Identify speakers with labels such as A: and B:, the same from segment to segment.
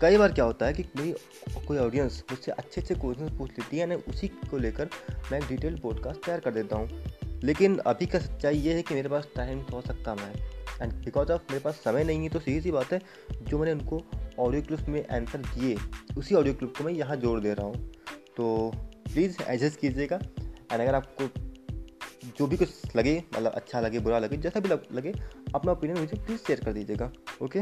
A: कई बार क्या होता है कि मेरी कोई ऑडियंस मुझसे अच्छे अच्छे क्वेश्चन पूछ लेती है ना उसी को लेकर मैं एक डिटेल पॉडकास्ट तैयार कर देता हूँ। लेकिन अभी का सच्चाई ये है कि मेरे पास टाइम थोड़ा सा कम है एंड बिकॉज़ ऑफ़ मेरे पास समय नहीं है तो सीधी सी बात है, जो मैंने उनको ऑडियो क्लिप्स में आंसर दिए, उसी ऑडियो क्लिप को मैं यहाँ जोड़ दे रहा हूँ। तो प्लीज़ एडजस्ट कीजिएगा। एंड अगर आपको जो भी कुछ लगे मतलब अच्छा लगे, बुरा लगे, जैसा भी लगे अपना ओपिनियन मुझे प्लीज़ शेयर कर दीजिएगा ओके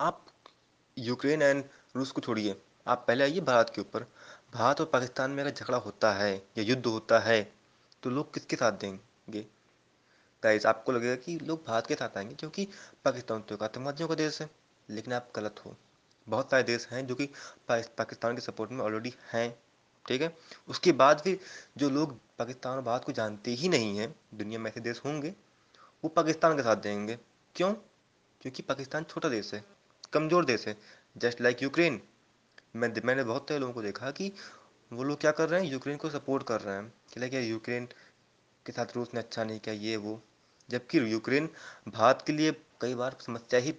A: आप यूक्रेन एंड रूस को छोड़िए। आप पहले आइए भारत के ऊपर। भारत और पाकिस्तान में अगर झगड़ा होता है या युद्ध होता है तो लोग किसके साथ देंगे? गाइस आपको लगेगा कि लोग भारत के साथ आएँगे, क्योंकि पाकिस्तान तो एक आतंकवादियों का देश है, लेकिन आप गलत हो। बहुत सारे देश हैं जो कि पाकिस्तान के सपोर्ट में ऑलरेडी हैं, ठीक है? उसके बाद फिर जो लोग पाकिस्तान और भारत को जानते ही नहीं हैं, दुनिया में ऐसे देश होंगे, वो पाकिस्तान के साथ देंगे। क्यों? क्योंकि पाकिस्तान छोटा देश है। कमज़ोर देश है। जस्ट लाइक यूक्रेन मैं मैंने बहुत सारे लोगों को देखा कि वो लोग क्या कर रहे हैं यूक्रेन को सपोर्ट कर रहे हैं। कि लाइक यूक्रेन के साथ रूस ने अच्छा नहीं किया, ये, वो। जबकि यूक्रेन भारत के लिए कई बार समस्या ही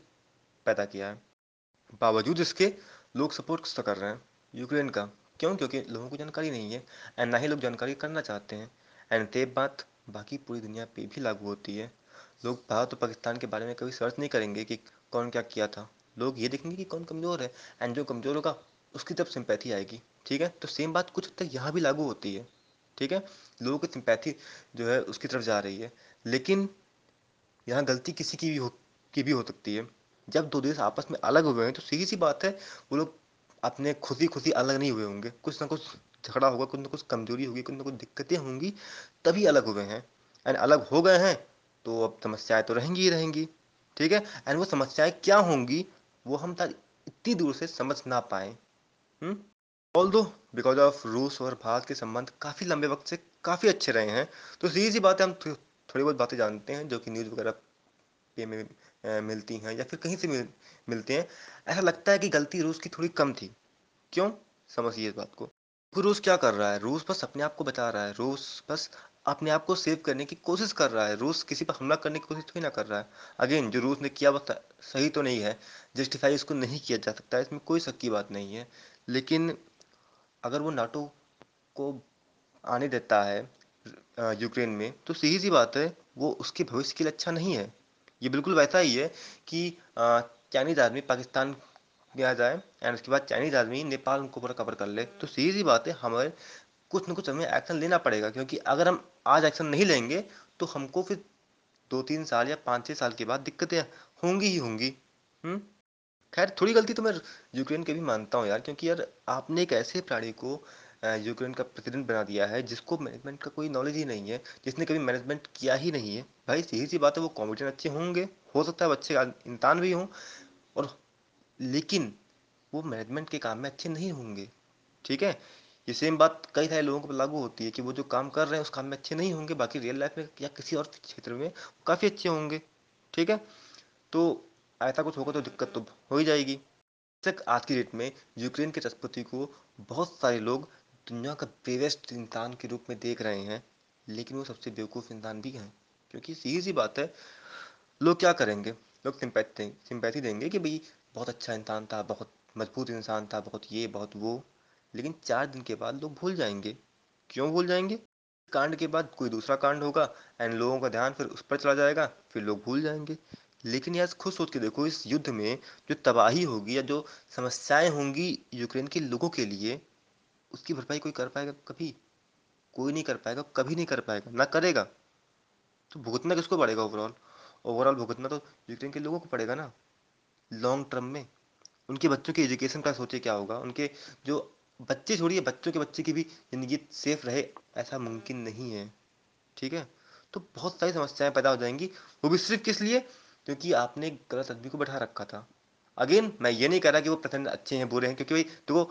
A: पैदा किया है। बावजूद इसके, लोग सपोर्ट कर रहे हैं? यूक्रेन का। क्यों? क्योंकि लोगों को जानकारी नहीं है एंड ना ही लोग जानकारी करना चाहते हैं। एंड ते बात बाकी पूरी दुनिया पे भी लागू होती है। लोग भारत और पाकिस्तान के बारे में कभी सर्च नहीं करेंगे कि कौन क्या किया था। लोग ये देखेंगे कि कौन कमज़ोर है एंड जो कमज़ोर होगा, उसकी तरफ़ सिंपैथी आएगी, ठीक है? तो सेम बात कुछ हद तक यहाँ भी लागू होती है, ठीक है? लोगों की सिंपैथी जो है, उसकी तरफ़ जा रही है, लेकिन यहाँ गलती किसी की भी हो, की भी हो सकती है। जब दो देश आपस में अलग हुए हैं तो सीधी सी बात है, वो लोग अपने खुशी खुशी अलग नहीं हुए होंगे। कुछ ना कुछ झगड़ा होगा, कुछ ना कुछ कमज़ोरी होगी, कुछ ना कुछ दिक्कतें होंगी, तभी अलग हुए हैं। एंड अलग हो गए हैं तो अब समस्याएँ तो रहेंगी ही रहेंगी, ठीक है? एंड वो समस्याएँ क्या होंगी वो हम तक इतनी दूर से समझ ना पाए। ऑल दो बिकॉज़ ऑफ़ रूस और भारत के संबंध काफ़ी लंबे वक्त से काफ़ी अच्छे रहे हैं तो सीधी सी बातें हम थो, थोड़ी बहुत बातें जानते हैं जो कि न्यूज़ वगैरह पे में मिलती हैं या फिर कहीं से मिल, मिलते हैं। ऐसा लगता है कि गलती रूस की थोड़ी कम थी। क्यों? समझिए इस बात को। रूस क्या कर रहा है? रूस बस अपने आप को बचा रहा है। रूस बस अपने आप को सेव करने की कोशिश कर रहा है। रूस किसी पर हमला करने की कोशिश थोड़ी ना कर रहा है। अगेन जो रूस ने किया वो सही तो नहीं है। जस्टिफाई इसको नहीं किया जा सकता, इसमें कोई शक की बात नहीं है। लेकिन अगर वो नाटो को आने देता है यूक्रेन में तो सीधी सी बात है, वो उसके भविष्य के लिए अच्छा नहीं है। ये बिल्कुल वैसा ही है कि चाइनीज़ आदमी पाकिस्तान में आ जाए एंड उसके बाद चाइनीज़ आदमी नेपाल उनको पूरा कवर कर ले तो सीधी सी बात है, हमारे कुछ न कुछ हमें एक्शन लेना पड़ेगा, क्योंकि अगर हम आज एक्शन नहीं लेंगे तो हमको फिर दो तीन साल या पाँच छः साल के बाद दिक्कतें होंगी ही होंगी। खैर, थोड़ी गलती तो मैं यूक्रेन के भी मानता हूँ यार, क्योंकि यार आपने एक ऐसे प्राणी को यूक्रेन का प्रेसिडेंट बना दिया है, जिसको मैनेजमेंट का कोई नॉलेज ही नहीं है, जिसने कभी मैनेजमेंट किया ही नहीं है। भाई सीधी सी बात है, वो कॉमेडियन अच्छे होंगे, हो सकता है अच्छे इंसान भी हों, और लेकिन वो मैनेजमेंट के काम में अच्छे नहीं होंगे। ठीक है? ये सेम बात कई सारे लोगों पर लागू होती है कि वो जो काम कर रहे हैं, उस काम में अच्छे नहीं होंगे, बाकी रियल लाइफ में या किसी और क्षेत्र में काफ़ी अच्छे होंगे, ठीक है? तो ऐसा कुछ होगा तो दिक्कत तो हो ही जाएगी। तक आज की डेट में यूक्रेन के राष्ट्रपति को बहुत सारे लोग दुनिया का बेवेस्ट इंसान के रूप में देख रहे हैं, लेकिन वो सबसे बेवकूफ़ इंसान भी हैं, क्योंकि सीधी सी बात है, लोग क्या करेंगे? लोग सिंपैथी सिंपैथी देंगे कि भाई, बहुत अच्छा इंसान था, बहुत मज़बूत इंसान था, बहुत ये, बहुत वो। लेकिन चार दिन के बाद लोग भूल जाएँगे। क्यों भूल जाएँगे? कांड के बाद कोई दूसरा कांड होगा एंड लोगों का ध्यान फिर उस पर चला जाएगा, फिर लोग भूल जाएँगे। लेकिन यार खुद सोच के देखो, इस युद्ध में जो तबाही होगी या जो समस्याएँ होंगी यूक्रेन के लोगों के लिए, उसकी भरपाई कोई कर पाएगा कभी? कोई नहीं कर पाएगा, कभी नहीं कर पाएगा, ना करेगा। तो भुगतना किसको पड़ेगा ओवरऑल ओवरऑल भुगतना तो यूक्रेन के लोगों को पड़ेगा ना। लॉन्ग टर्म में उनके बच्चों के एजुकेशन का सोचे क्या होगा, उनके जो बच्चे छोड़िए, बच्चों के बच्चे की भी ज़िंदगी सेफ़ रहे, ऐसा मुमकिन नहीं है। ठीक है? तो बहुत सारी समस्याएँ पैदा हो जाएँगी। वो भी सिर्फ़ किस लिए? क्योंकि आपने गलत आदमी को बैठा रखा था। अगेन मैं ये नहीं कह रहा कि वो प्रचंड अच्छे हैं, बुरे हैं, क्योंकि भाई, देखो,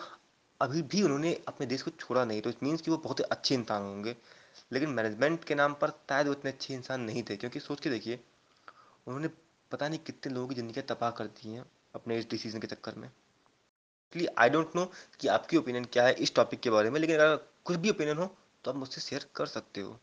A: अभी भी उन्होंने अपने देश को छोड़ा नहीं तो इट मीन्स कि वो बहुत अच्छे इंसान होंगे। लेकिन मैनेजमेंट के नाम पर शायद वो इतने अच्छे इंसान नहीं थे, क्योंकि सोच के देखिए, उन्होंने पता नहीं कितने लोगों की ज़िंदगी तबाह कर दी हैं अपने इस डिसीज़न के चक्कर में। इसलिए आई डोंट नो कि आपकी ओपिनियन क्या है इस टॉपिक के बारे में, लेकिन अगर कुछ भी ओपिनियन हो तो आप मुझसे शेयर कर सकते हो।